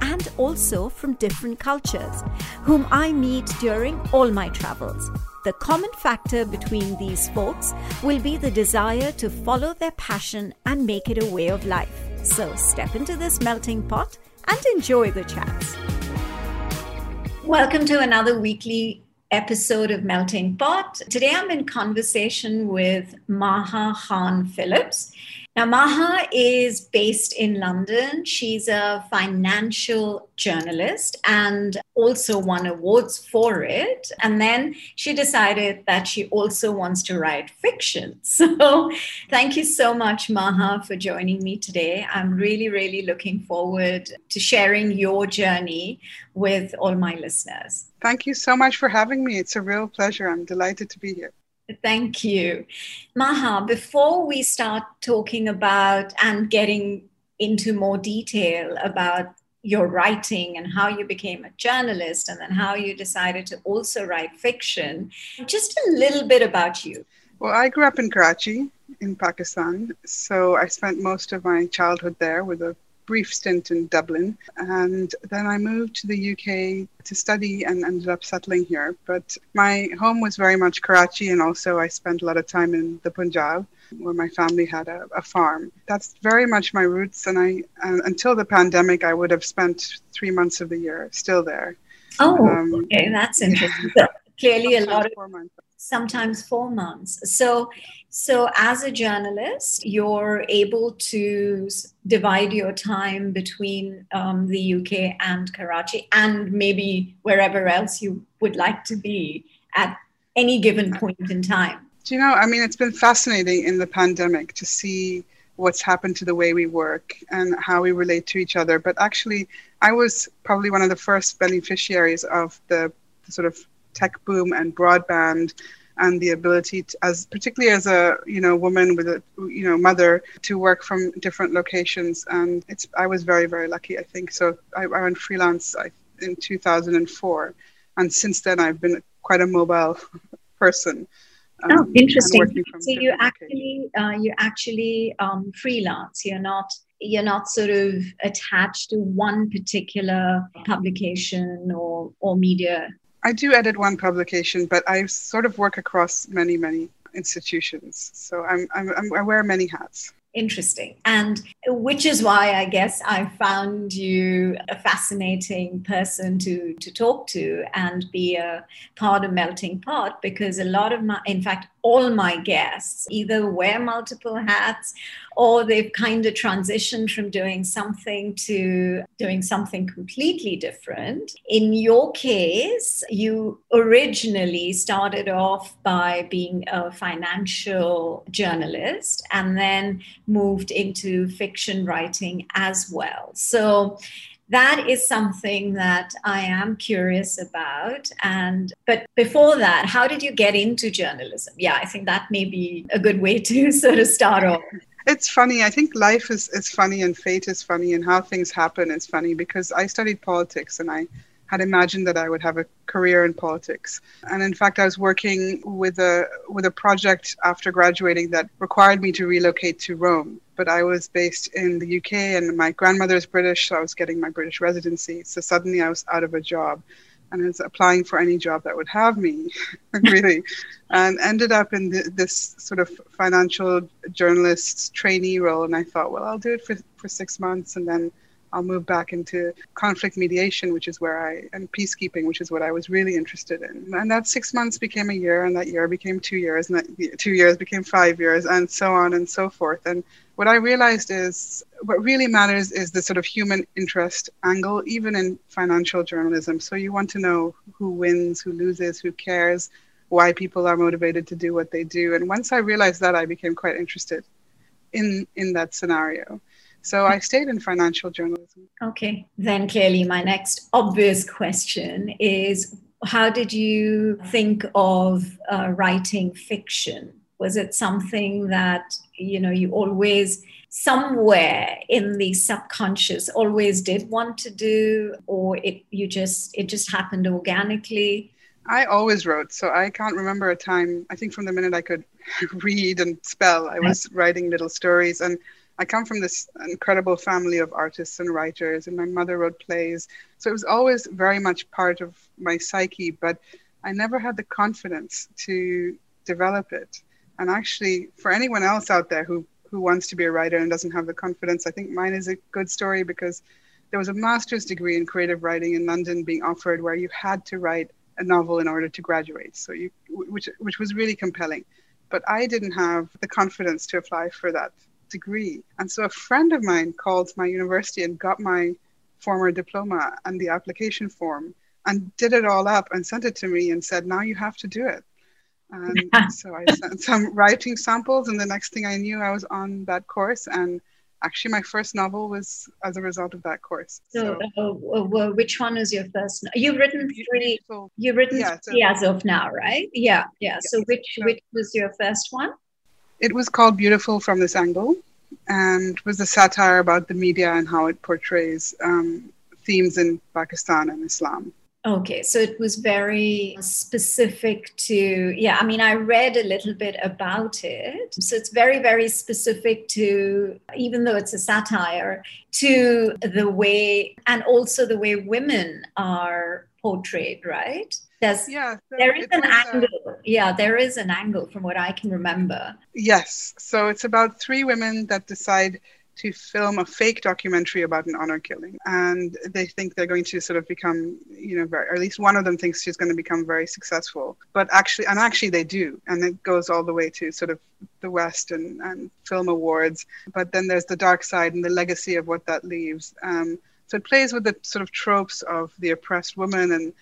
and also from different cultures, whom I meet during all my travels. The common factor between these folks will be the desire to follow their passion and make it a way of life. So step into this melting pot and enjoy the chats. Welcome to another weekly episode of Melting Pot. Today I'm in conversation with Maha Khan Phillips. Now, Maha is based in London. She's a financial journalist and also won awards for it. And then she decided that she also wants to write fiction. So, thank you so much, Maha, for joining me today. I'm really, really looking forward to sharing your journey with all my listeners. Thank you so much for having me. It's a real pleasure. I'm delighted to be here. Thank you. Maha, before we start talking about and getting into more detail about your writing and how you became a journalist and then how you decided to also write fiction, just a little bit about you. Well, I grew up in Karachi in Pakistan. So I spent most of my childhood there with a brief stint in Dublin. And then I moved to the UK to study and ended up settling here. But my home was very much Karachi, and also I spent a lot of time in the Punjab. Where my family had a, a farm. That's very much my roots, and I uh, until the pandemic, I would have spent three months of the year still there. Oh, um, okay, that's interesting. Yeah. clearly, a lot of sometimes four months. So, so as a journalist, you're able to divide your time between um, the UK and Karachi, and maybe wherever else you would like to be at any given point in time. Do you know? I mean, it's been fascinating in the pandemic to see what's happened to the way we work and how we relate to each other. But actually, I was probably one of the first beneficiaries of the, the sort of tech boom and broadband and the ability to, as particularly as a you know woman with a you know mother to work from different locations. And it's i was very very lucky i think. So i, I went freelance in 2004 and since then i've been quite a mobile person um, oh interesting. so you actually uh, you actually um, freelance. You're not you're not sort of attached to one particular publication or or media I do edit one publication, but I sort of work across many, many institutions. So I'm, I'm, I'm I wear many hats interesting. And which is why I guess I found you a fascinating person to, to talk to and be a part of Melting Pot because a lot of my, in fact, all my guests either wear multiple hats or they've kind of transitioned from doing something to doing something completely different. In your case, you originally started off by being a financial journalist and then moved into fiction writing as well. So that is something that I am curious about. And but before that, how did you get into journalism? Yeah, I think that may be a good way to sort of start off. It's funny. I think life is, is funny and fate is funny and how things happen is funny because I studied politics and I had imagined that I would have a career in politics. And in fact, I was working with a with a project after graduating that required me to relocate to Rome. But I was based in the UK, and my grandmother is British, so I was getting my British residency. So suddenly, I was out of a job, and I was applying for any job that would have me, really, and ended up in the, this sort of financial journalist trainee role. And I thought, well, I'll do it for for six months, and then I'll move back into conflict mediation, which is where I, and peacekeeping, which is what I was really interested in. And that six months became a year, and that year became two years, and that two years became five years, and so on and so forth. And what I realized is what really matters is the sort of human interest angle, even in financial journalism. So you want to know who wins, who loses, who cares, why people are motivated to do what they do. And once I realized that, I became quite interested in in that scenario. So I stayed in financial journalism. Okay. Then clearly, my next obvious question is how did you think of uh, writing fiction? Was it something that, you know, you always somewhere in the subconscious always did want to do or it you just it just happened organically I always wrote, so I can't remember a time. I think from the minute I could read and spell, I was writing little stories. And I come from this incredible family of artists and writers, and my mother wrote plays. So it was always very much part of my psyche, but I never had the confidence to develop it. And actually, for anyone else out there who, who wants to be a writer and doesn't have the confidence, I think mine is a good story because there was a master's degree in creative writing in London being offered where you had to write a novel in order to graduate. So you, which, which was really compelling. But I didn't have the confidence to apply for that degree. And so a friend of mine called my university and got my former diploma and the application form and did it all up and sent it to me and said, now you have to do it. And so I sent some writing samples, and the next thing I knew, I was on that course. And actually, my first novel was as a result of that course. So, so uh, which one is your first? You've written three. You've written yeah, three so, as of now, right? Yeah, yeah. So, which so, which was your first one? It was called Beautiful from This Angle and was a satire about the media and how it portrays um, themes in Pakistan and Islam. Okay, so it was very specific to, yeah, I mean, I read a little bit about it. So it's very, very specific to, even though it's a satire, to the way, and also the way women are portrayed, right? There's, yeah, so there is an angle. A, yeah, there is an angle from what I can remember. Yes. So it's about three women that decide to film a fake documentary about an honor killing. And they think they're going to sort of become, you know, very, or at least one of them thinks she's going to become very successful. But actually, and actually they do. And it goes all the way to sort of the West and, and film awards. But then there's the dark side and the legacy of what that leaves. Um, so it plays with the sort of tropes of the oppressed woman and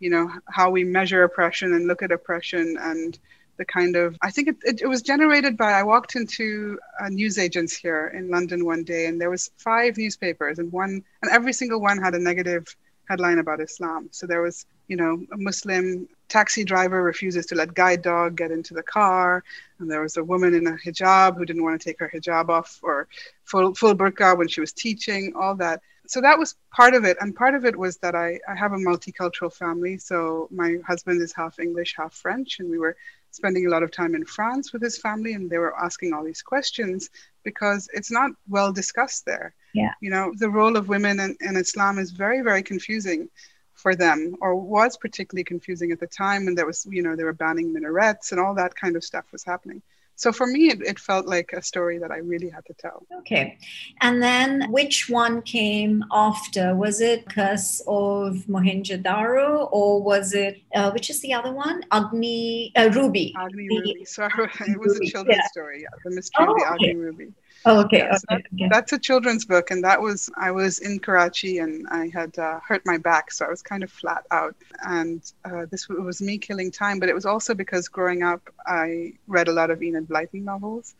you know how we measure oppression and look at oppression and the kind of i think it, it, it, was generated by i walked into a newsagents here in london one day and there was five newspapers and one and every single one had a negative headline about islam. So there was you know a muslim taxi driver refuses to let guide dog get into the car and there was a woman in a hijab who didn't want to take her hijab off or full, full burqa when she was teaching all that so that was part of it. And part of it was that I, I have a multicultural family. So my husband is half english half french and we were spending a lot of time in france with his family and they were asking all these questions because it's not well discussed there. Yeah. You know the role of women in, in islam is very very confusing for them or was particularly confusing at the time and there was you know they were banning minarets and all that kind of stuff was happening so for me, it, it felt like a story that I really had to tell. Okay. And then which one came after? Was it Curse of Mohenjo-Daro or was it, uh, which is the other one? Agni, uh, Ruby. Agni Ruby. So it was Ruby. a children's yeah. story, yeah. The mystery oh, of the okay. Agni Ruby. Oh, okay. Yeah, so okay, okay. That's a children's book, and that was I was in Karachi and I had uh, hurt my back, so I was kind of flat out. And uh, this was me killing time, but it was also because growing up I read a lot of Enid Blyton novels.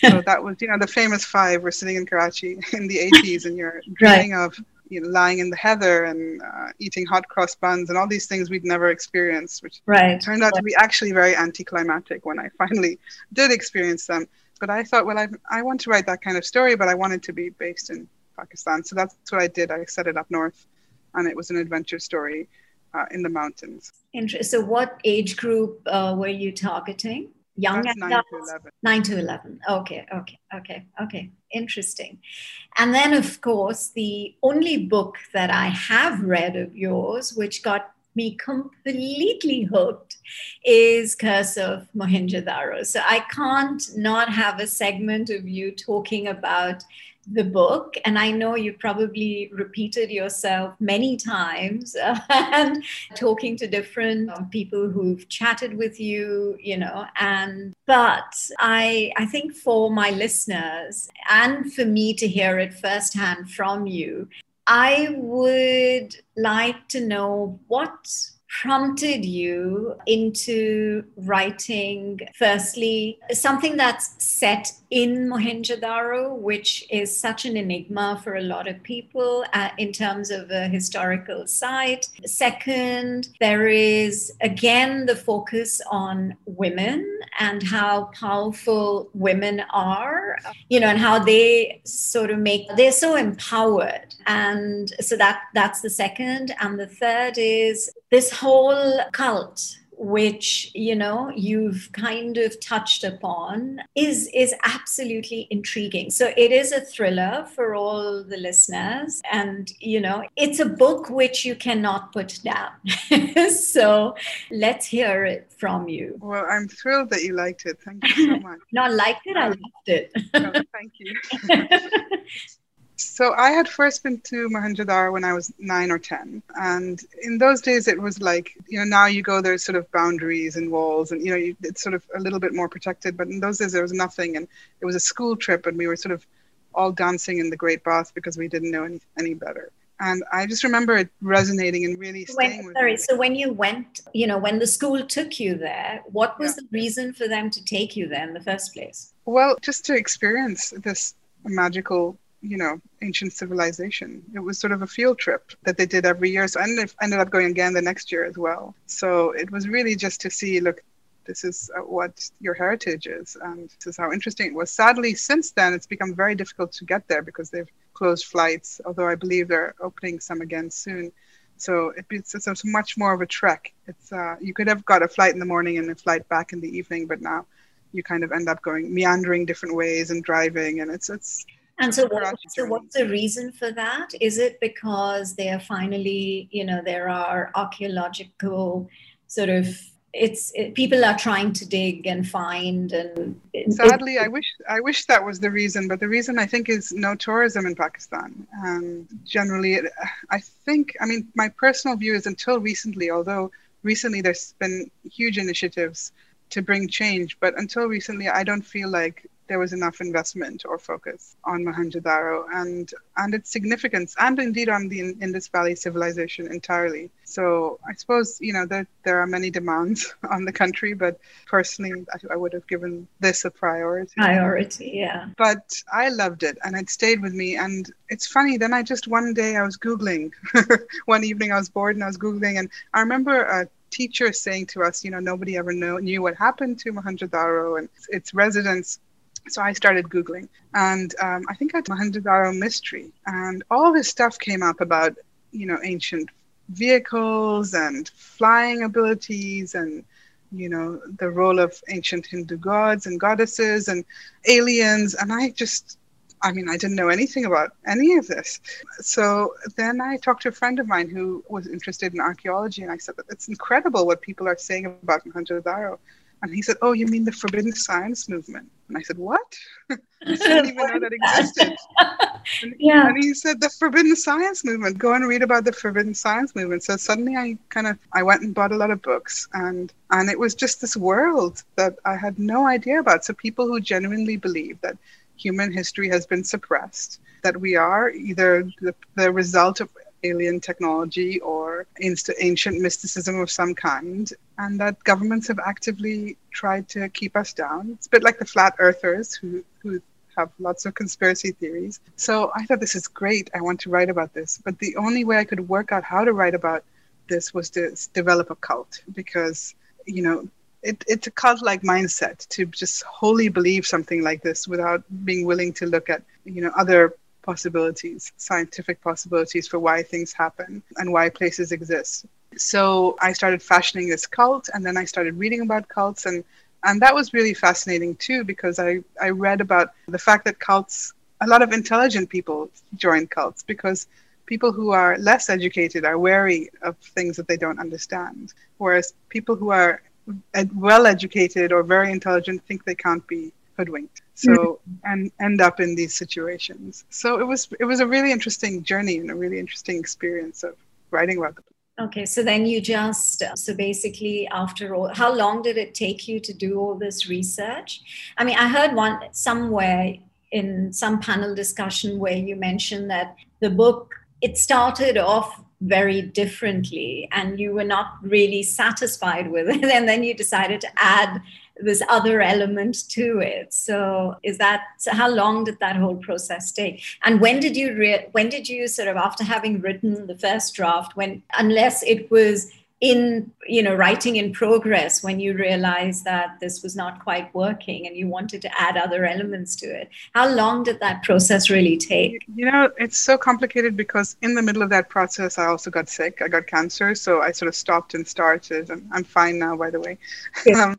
So that was, you know, the famous five. We're sitting in Karachi in the 80s, and you're dreaming right. of you know, lying in the heather and uh, eating hot cross buns and all these things we'd never experienced, which right. turned out to be actually very anticlimactic when I finally did experience them but I thought, well, I, I want to write that kind of story, but I wanted to be based in Pakistan. So that's what I did. I set it up north and it was an adventure story uh, in the mountains. Interesting. So, what age group uh, were you targeting? Young That's nine to eleven. Nine to eleven. Okay, okay, okay, okay. Interesting. And then, of course, the only book that I have read of yours, which got me completely hooked is Curse of Mohenjo-Daro. So I can't not have a segment of you talking about the book and i know you probably repeated yourself many times and talking to different um, people who've chatted with you you know and but i i think for my listeners and for me to hear it firsthand from you i would like to know what prompted you into writing, firstly, something that's set in Mohenjo-Daro, which is such an enigma for a lot of people uh, in terms of a historical site. Second, there is again the focus on women and how powerful women are, you know, and how they sort of make, they're so empowered. And so that that's the second. And the third is this whole cult which you know you've kind of touched upon is is absolutely intriguing. So it is a thriller for all the listeners. And you know it's a book which you cannot put down. So let's hear it from you. Well i'm thrilled that you liked it. Thank you so much. Not liked it i loved it. No, thank you So I had first been to Mohenjo-Daro when I was nine or ten, and in those days it was like you know now you go there's sort of boundaries and walls and you know it's sort of a little bit more protected, but in those days there was nothing, and it was a school trip, and we were sort of all dancing in the Great Bath because we didn't know any any better. And I just remember it resonating and really staying when, with sorry, me. so when you went, you know, when the school took you there, what was Yeah. the reason for them to take you there in the first place? Well, just to experience this magical, you know, ancient civilization. It was sort of a field trip that they did every year. So I ended, ended up going again the next year as well. So it was really just to see, look, this is uh, what your heritage is, and this is how interesting it was. Sadly, since then, it's become very difficult to get there because they've closed flights, although I believe they're opening some again soon. So it's, it's, much more of a trek. It's uh, you could have got a flight in the morning and a flight back in the evening, but now you kind of end up going meandering different ways and driving, and it's it's And so, what, so what's the reason for that? Is it because they are finally, you know, there are archaeological sort of it's it, people are trying to dig and find and Sadly, I wish I wish that was the reason, but the reason I think is no tourism in Pakistan. Um, generally, it, I think I mean my personal view is until recently, although recently there's been huge initiatives to bring change, but until recently, I don't feel like there was enough investment or focus on Mohenjo-Daro and and its significance, and indeed on the Indus Valley civilization entirely. So I suppose you know there there are many demands on the country, but personally, I, I would have given this a priority. priority. Yeah. But I loved it, and it stayed with me. And it's funny. Then I just one day I was googling. one evening I was bored and I was googling, and I remember a teacher saying to us, you know, nobody ever know, knew what happened to Mohenjo-Daro and its residents. So I started Googling, and um, I think I Mohenjo-Daro mystery, and all this stuff came up about, you know, ancient vehicles and flying abilities and, you know, the role of ancient Hindu gods and goddesses and aliens. And I just, I mean, I didn't know anything about any of this. So then I talked to a friend of mine who was interested in archaeology, and I said, It's incredible what people are saying about Mohenjo-Daro. And he said, Oh, you mean the forbidden science movement? And I said, What? I didn't even know that existed. And, Yeah. and he said, The forbidden science movement. Go and read about the forbidden science movement. So suddenly I kind of I went and bought a lot of books and and it was just this world that I had no idea about. So people who genuinely believe that human history has been suppressed, that we are either the, the result of alien technology or inst- ancient mysticism of some kind, and that governments have actively tried to keep us down. It's a bit like the flat earthers who, who have lots of conspiracy theories. So I thought this is great. I want to write about this. But the only way I could work out how to write about this was to develop a cult because, you know, it, it's a cult like mindset to just wholly believe something like this without being willing to look at, you know, other possibilities, scientific possibilities for why things happen and why places exist. So I started fashioning this cult, and then I started reading about cults, and and that was really fascinating too because I I read about the fact that cults, a lot of intelligent people join cults because people who are less educated are wary of things that they don't understand, whereas people who are well educated or very intelligent think they can't be hoodwinked so mm-hmm. and end up in these situations so it was it was a really interesting journey and a really interesting experience of writing about the Okay, so then you just, so basically, after all, how long did it take you to do all this research? I mean, I heard one somewhere in some panel discussion where you mentioned that the book, it started off very differently and you were not really satisfied with it and then you decided to add this other element to it. So is that so how long did that whole process take? And when did you re- when did you sort of after having written the first draft when unless it was in you know writing in progress when you realized that this was not quite working and you wanted to add other elements to it. How long did that process really take? You know it's so complicated because in the middle of that process i also got sick. I got cancer. So i sort of stopped and started and i'm fine now by the way. Um,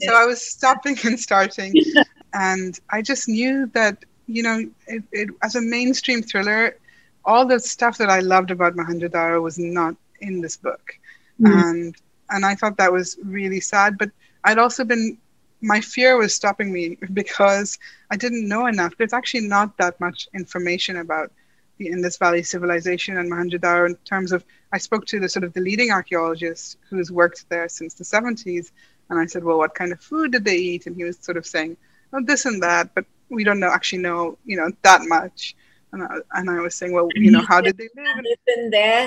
so i was stopping and starting and i just knew that you know it, it, as a mainstream thriller all the stuff that i loved about mohenjo-daro was not in this book. Mm. And and I thought that was really sad. But I'd also been my fear was stopping me because I didn't know enough. There's actually not that much information about the Indus Valley civilization and Mohenjo-daro in terms of I spoke to the sort of the leading archaeologist who's worked there since the 70s and I said, well, what kind of food did they eat? And he was sort of saying, oh, this and that, but we don't know actually know, you know, that much. And I, and I was saying, well, you know, how did they live? Been there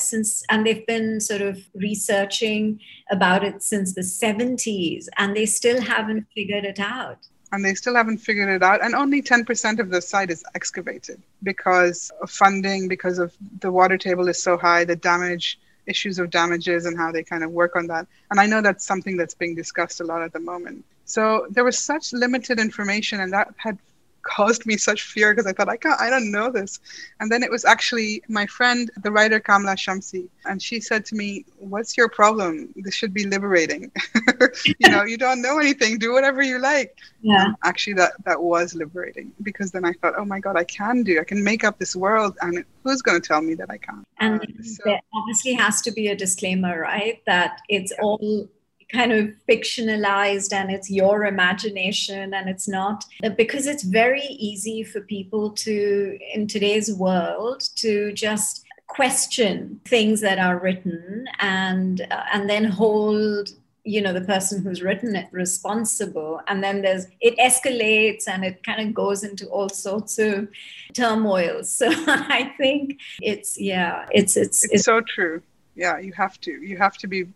since and they've been sort of researching about it since the 70s and they still haven't figured it out. And they still haven't figured it out and only 10% of the site is excavated because of funding because of the water table is so high the damage issues of damages and how they kind of work on that. And i know that's something that's being discussed a lot at the moment. So there was such limited information and that had caused me such fear because I thought I can't, I don't know this. And then it was actually my friend, the writer Kamila Shamsie, and she said to me, "What's your problem? This should be liberating. you know, you don't know anything. Do whatever you like." Yeah. And actually, that that was liberating because then I thought, "Oh my God, I can do. I can make up this world, and who's going to tell me that I can't?" And uh, so, there obviously has to be a disclaimer, right? That it's yeah. all kind of fictionalized and it's your imagination and it's not because it's very easy for people to in today's world to just question things that are written and uh, and then hold you know the person who's written it responsible. And then there's it escalates and it kind of goes into all sorts of turmoil so i think it's yeah it's it's it's, it's so true yeah you have to you have to be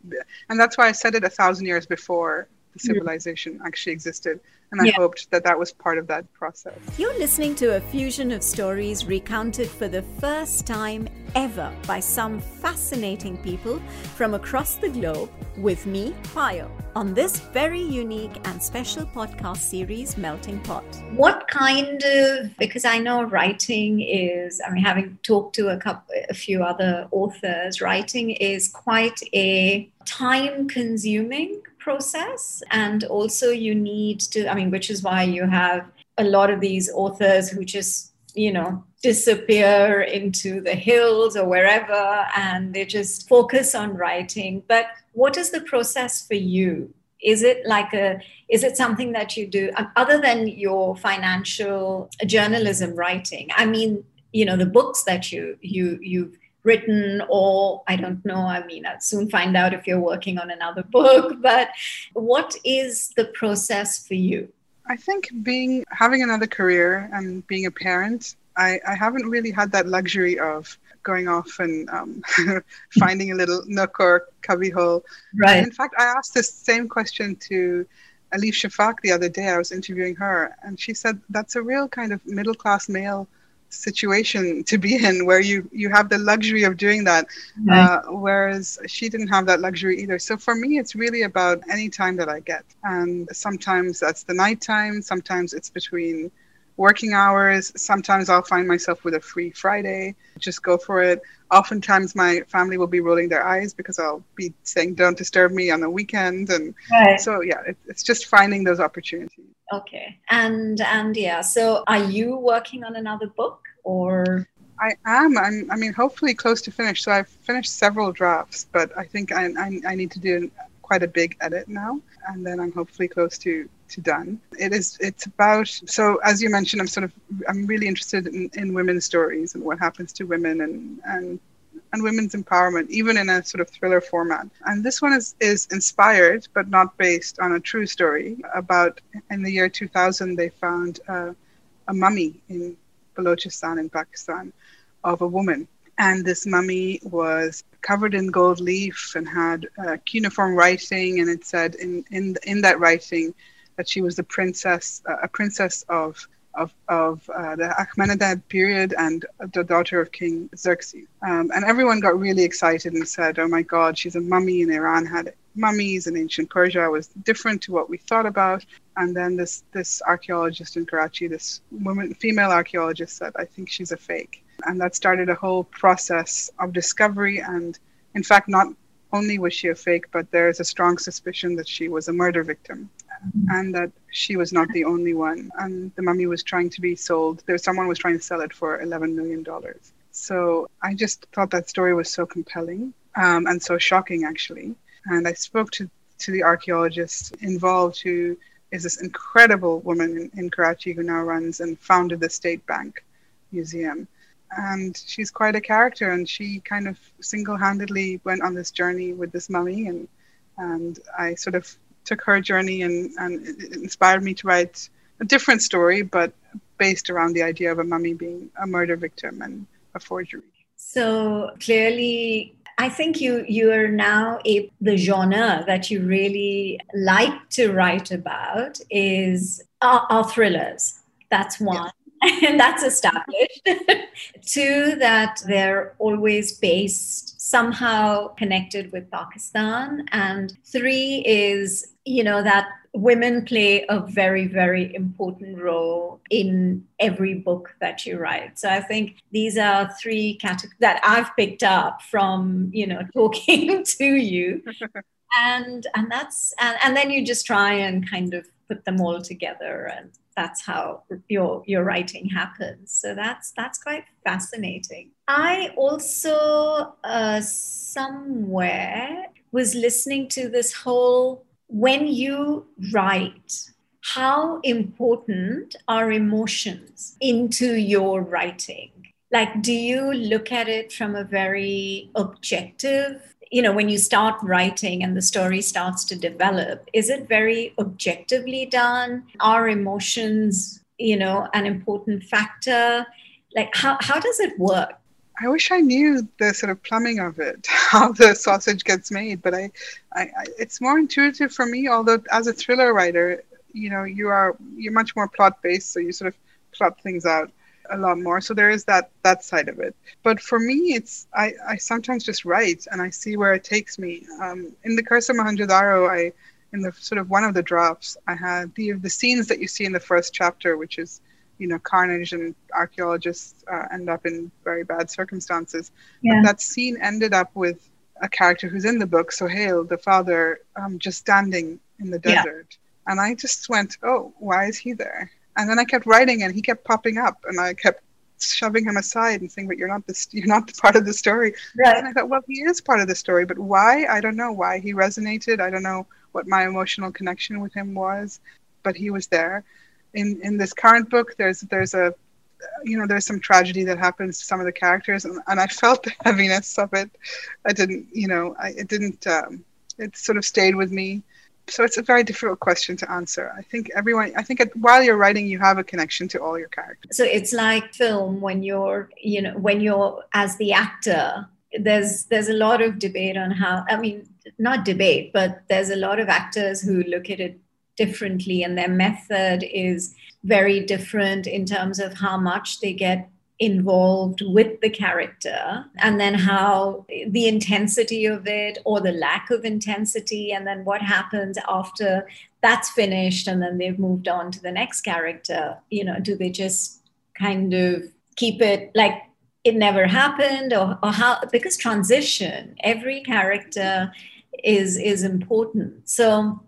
and that's why i said it a thousand years before. Civilization actually existed and I yeah. hoped that that was part of that process. You're listening to a fusion of stories recounted for the first time ever by some fascinating people from across the globe with me, Payal, on this very unique and special podcast series, Melting Pot. What kind of, because I know writing is, I mean, having talked to a couple, a few other authors, writing is quite a time consuming process. And also, you need to, I mean, which is why you have a lot of these authors who just, you know, disappear into the hills or wherever and they just focus on writing. But what is the process for you? Is it like a, is it something that you do um, other than your financial journalism writing? I mean, you know, the books that you, you, you've written or i don't know i mean i'll soon find out if you're working on another book but what is the process for you? I think being having another career and being a parent i, I haven't really had that luxury of going off and um, finding a little nook or cubbyhole right. In fact i asked this same question to Elif Shafak the other day. I was interviewing her and she said that's a real kind of middle class male situation to be in where you you have the luxury of doing that right. uh, whereas she didn't have that luxury either so for me it's really about any time that i get and sometimes that's the nighttime sometimes it's between working hours. Sometimes I'll find myself with a free Friday, just go for it. Oftentimes, my family will be rolling their eyes because I'll be saying, Don't disturb me on the weekend. And right. so, yeah, it, it's just finding those opportunities. Okay. And, and yeah, so are you working on another book or? I am. I'm, I mean, hopefully close to finish. So I've finished several drafts, but I think I, I, I need to do quite a big edit now, and then I'm hopefully close to to done. It is. It's about. So as you mentioned, I'm sort of. I'm really interested in, in women's stories and what happens to women and and and women's empowerment, even in a sort of thriller format. And this one is, is inspired, but not based on a true story. About in the year 2000, they found uh, a mummy in Balochistan in Pakistan of a woman. And this mummy was covered in gold leaf and had uh, cuneiform writing, and it said in in in that writing that she was the princess, uh, a princess of of, of uh, the Achaemenid period and the daughter of King Xerxes. Um, and everyone got really excited and said, "Oh my God, she's a mummy!" And Iran had mummies, and ancient Persia was different to what we thought about. And then this this archaeologist in Karachi, this woman, female archaeologist, said, "I think she's a fake." and that started a whole process of discovery. And in fact, not only was she a fake, but there's a strong suspicion that she was a murder victim and that she was not the only one. And the mummy was trying to be sold. There, someone was trying to sell it for $11 million. So I just thought that story was so compelling um, and so shocking, actually. And I spoke to, to the archaeologist involved, who is this incredible woman in, in Karachi who now runs and founded the State Bank Museum and she's quite a character and she kind of single-handedly went on this journey with this mummy and and I sort of took her journey and, and inspired me to write a different story but based around the idea of a mummy being a murder victim and a forgery. So clearly I think you you are now a, the genre that you really like to write about is are, are thrillers. That's one. And that's established. Two, that they're always based somehow connected with Pakistan. And three is, you know, that women play a very, very important role in every book that you write. So I think these are three categories that I've picked up from, you know, talking to you. and and that's and, and then you just try and kind of put them all together and that's how your your writing happens. So that's that's quite fascinating. I also uh, somewhere was listening to this whole when you write how important are emotions into your writing? Like do you look at it from a very objective you know when you start writing and the story starts to develop is it very objectively done are emotions you know an important factor like how, how does it work I wish I knew the sort of plumbing of it, how the sausage gets made. But I, I, I, it's more intuitive for me. Although as a thriller writer, you know, you are you're much more plot based, so you sort of plot things out a lot more. So there is that that side of it. But for me, it's I, I sometimes just write and I see where it takes me. Um, in the Curse of Mohenjo-daro, I in the sort of one of the drops, I had the the scenes that you see in the first chapter, which is you know carnage and archaeologists uh, end up in very bad circumstances. Yeah. But that scene ended up with a character who's in the book, Sohail, the father, um, just standing in the desert. Yeah. And I just went, oh, why is he there? And then I kept writing, and he kept popping up, and I kept shoving him aside and saying, "But you're not this. You're not part of the story." Right. And I thought, well, he is part of the story, but why? I don't know why he resonated. I don't know what my emotional connection with him was, but he was there. In in this current book, there's there's a you know there's some tragedy that happens to some of the characters and, and i felt the heaviness of it i didn't you know I, it didn't um, it sort of stayed with me so it's a very difficult question to answer. I think everyone, I think while you're writing, you have a connection to all your characters. So it's like film when you're, you know, when you're as the actor. There's there's a lot of debate on how. I mean, not debate, but there's a lot of actors who look at it differently, and their method is very different in terms of how much they get involved with the character and then how the intensity of it or the lack of intensity and then what happens after that's finished and then they've moved on to the next character you know do they just kind of keep it like it never happened or, or how because transition every character is is important. So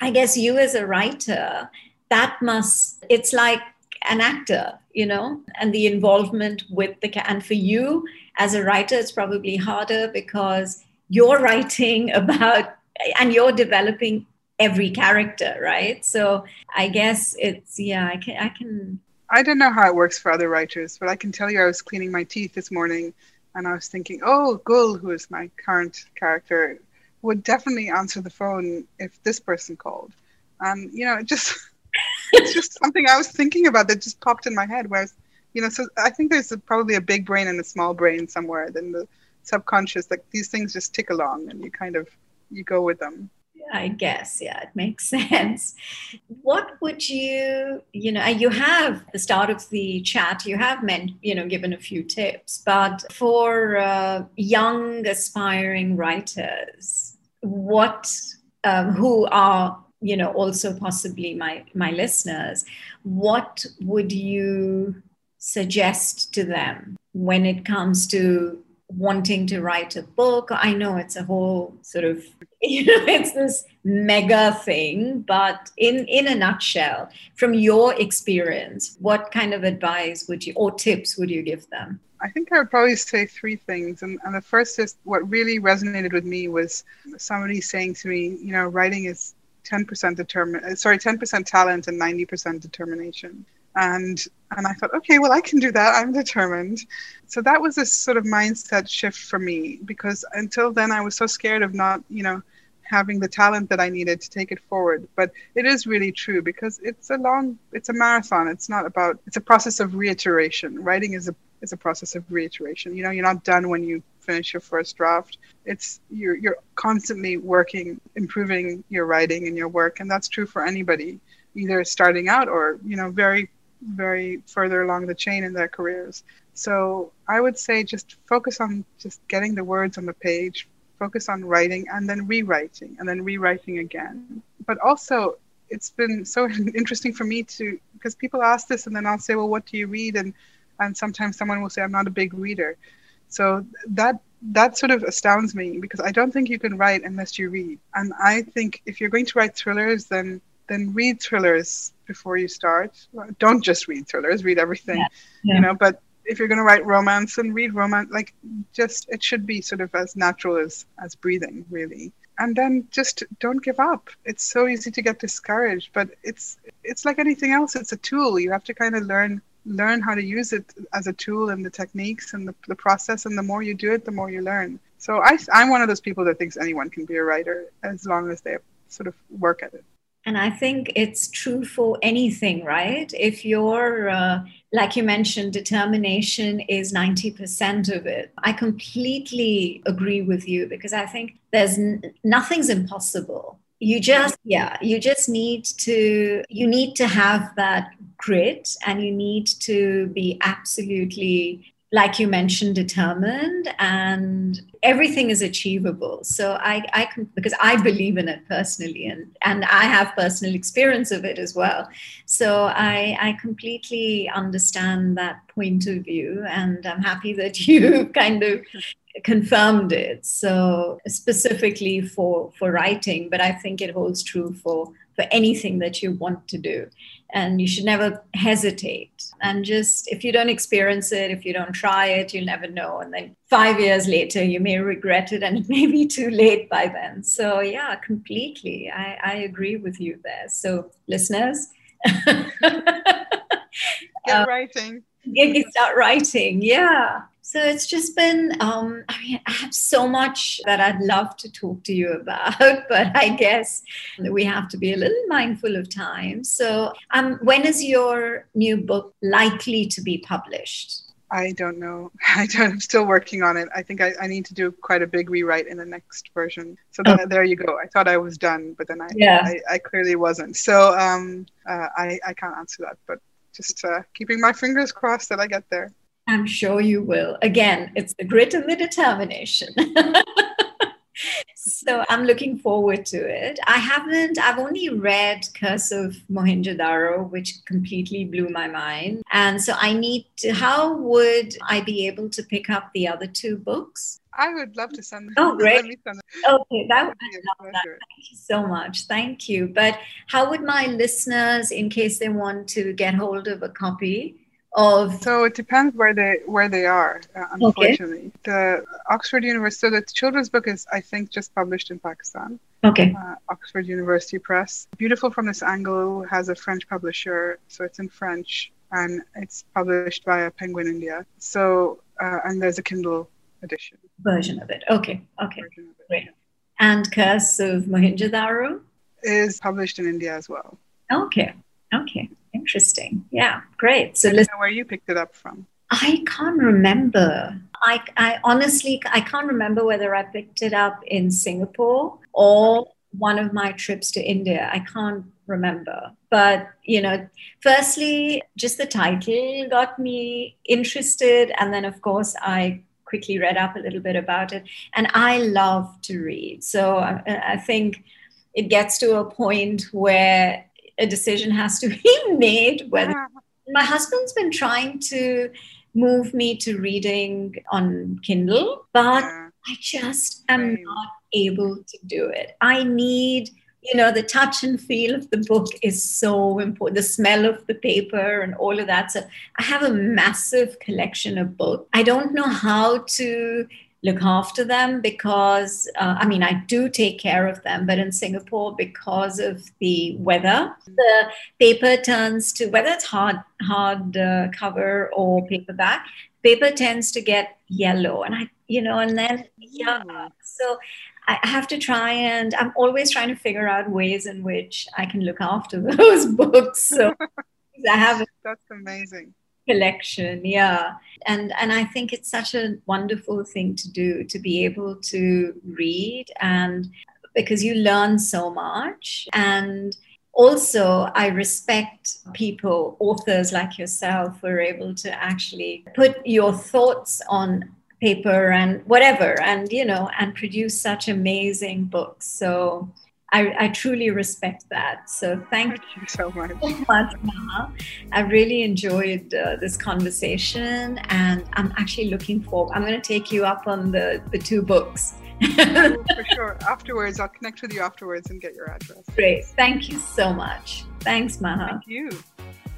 i guess you as a writer that must it's like an actor you know and the involvement with the and for you as a writer it's probably harder because you're writing about and you're developing every character right? So i guess it's yeah i can i can i don't know how it works for other writers but i can tell you i was cleaning my teeth this morning and i was thinking oh gul who is my current character would definitely answer the phone if this person called. And you know it just it's just something I was thinking about that just popped in my head. Whereas, you know, so I think there's a, probably a big brain and a small brain somewhere. Then the subconscious, like these things just tick along, and you kind of you go with them. I guess, yeah, it makes sense. What would you, you know, you have the start of the chat, you have meant, you know, given a few tips, but for uh, young aspiring writers, what, um, who are you know also possibly my my listeners what would you suggest to them when it comes to wanting to write a book i know it's a whole sort of you know it's this mega thing but in in a nutshell from your experience what kind of advice would you or tips would you give them I think I would probably say three things. And, and the first is what really resonated with me was somebody saying to me, you know, writing is 10% determine uh, sorry 10% talent and 90% determination. And and i thought okay well i can do that. I'm determined. So that was a sort of mindset shift for me because until then i was so scared of not you know having the talent that i needed to take it forward. But it is really true because it's a long it's a marathon. It's not about it's a process of reiteration. Writing is a is a process of reiteration. You know you're not done when you finish your first draft. It's you're you're constantly working, improving your writing and your work, and that's true for anybody, either starting out or you know very very further along the chain in their careers. So I would say just focus on just getting the words on the page, focus on writing and then rewriting and then rewriting again. But also it's been so interesting for me to because people ask this and then I'll say, well, what do you read? And and sometimes someone will say, I'm not a big reader. So that that sort of astounds me because I don't think you can write unless you read. And I think if you're going to write thrillers, then then read thrillers before you start. Don't just read thrillers, read everything, yeah. Yeah. you know. But if you're going to write romance, and read romance. Like just it should be sort of as natural as as breathing, really. And then just don't give up. It's so easy to get discouraged, but it's it's like anything else. It's a tool. You have to kind of learn learn how to use it as a tool and the techniques and the, the process and the more you do it the more you learn. So I, i'm one of those people that thinks anyone can be a writer as long as they sort of work at it. And i think it's true for anything right? If you're uh, like you mentioned determination is 90% of it. I completely agree with you because i think there's n- nothing's impossible you just yeah you just need to you need to have that grit and you need to be absolutely like you mentioned, determined, and everything is achievable. So I, I can, because I believe in it personally, and and I have personal experience of it as well. So I, I completely understand that point of view, and I'm happy that you kind of confirmed it. So specifically for for writing, but I think it holds true for for anything that you want to do. And you should never hesitate. And just if you don't experience it if you don't try it you'll never know. And then five years later you may regret it and it may be too late by then. So yeah completely. I, I agree with you there. So listeners get uh, writing. Get, start writing. Yeah so it's just been, um, I mean, I have so much that I'd love to talk to you about, but I guess we have to be a little mindful of time. So, um, when is your new book likely to be published? I don't know. I don't, I'm still working on it. I think I, I, need to do quite a big rewrite in the next version. So then, oh. there you go. I thought I was done, but then I, yeah. I, I, clearly wasn't. So um, uh, I, I can't answer that, but just uh, keeping my fingers crossed that I get there. I'm sure you will. Again, it's the grit and the determination. so I'm looking forward to it. I haven't, I've only read Curse of Mohenjo-Daro, which completely blew my mind. And so I need to, how would I be able to pick up the other two books? I would love to send them. Oh, great. Okay, that would be that. Thank you so much. Thank you. But how would my listeners, in case they want to get hold of a copy, of so it depends where they where they are uh, unfortunately. Okay. the oxford university so the children's book is i think just published in pakistan. Okay. Uh, oxford university press. Beautiful from this angle has a french publisher so it's in french and it's published by penguin india. So uh, and there's a kindle edition. Version of it. Okay. Okay. It, great. and curse of mohenjo-daro? Is published in india as well. Okay. Okay Interesting. Yeah, great. So listen, where you picked it up from? I can't remember. I, I honestly I can't remember whether I picked it up in Singapore or one of my trips to India. I can't remember. But, you know, firstly, just the title got me interested. And then, of course, I quickly read up a little bit about it. And I love to read. So I, I think it gets to a point where a decision has to be made whether my husband's been trying to move me to reading on kindle but i just am not able to do it. I need you know the touch and feel of the book is so important the smell of the paper and all of that. So i have a massive collection of books i don't know how to look after them because uh, I mean I do take care of them, but in Singapore because of the weather, the paper turns to whether it's hard hard uh, cover or paperback, paper tends to get yellow, and I you know, and then yeah, so. I have to try and I'm always trying to figure out ways in which I can look after those books. So I have that's amazing collection yeah. And and i think it's such a wonderful thing to do to be able to read and because you learn so much. And also i respect people authors like yourself who are able to actually put your thoughts on paper and whatever and you know and produce such amazing books. So I, I, truly respect that. So thank, thank you so much. So much I really enjoyed uh, this conversation, and I'm actually looking forward. I'm going to take you up on the, the two books. oh, for sure. Afterwards, I'll connect with you afterwards and get your address. Great. Thank you so much. Thanks, Maha. Thank you.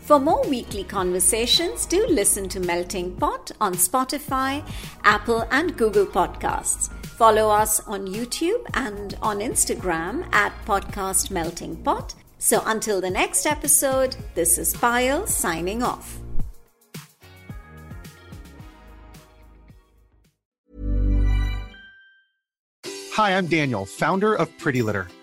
For more weekly conversations, do listen to Melting Pot on Spotify, Apple, and Google Podcasts. Follow us on YouTube and on Instagram at Podcast Melting Pot. So until the next episode, this is Payal signing off. Hi, I'm Daniel, founder of Pretty Litter.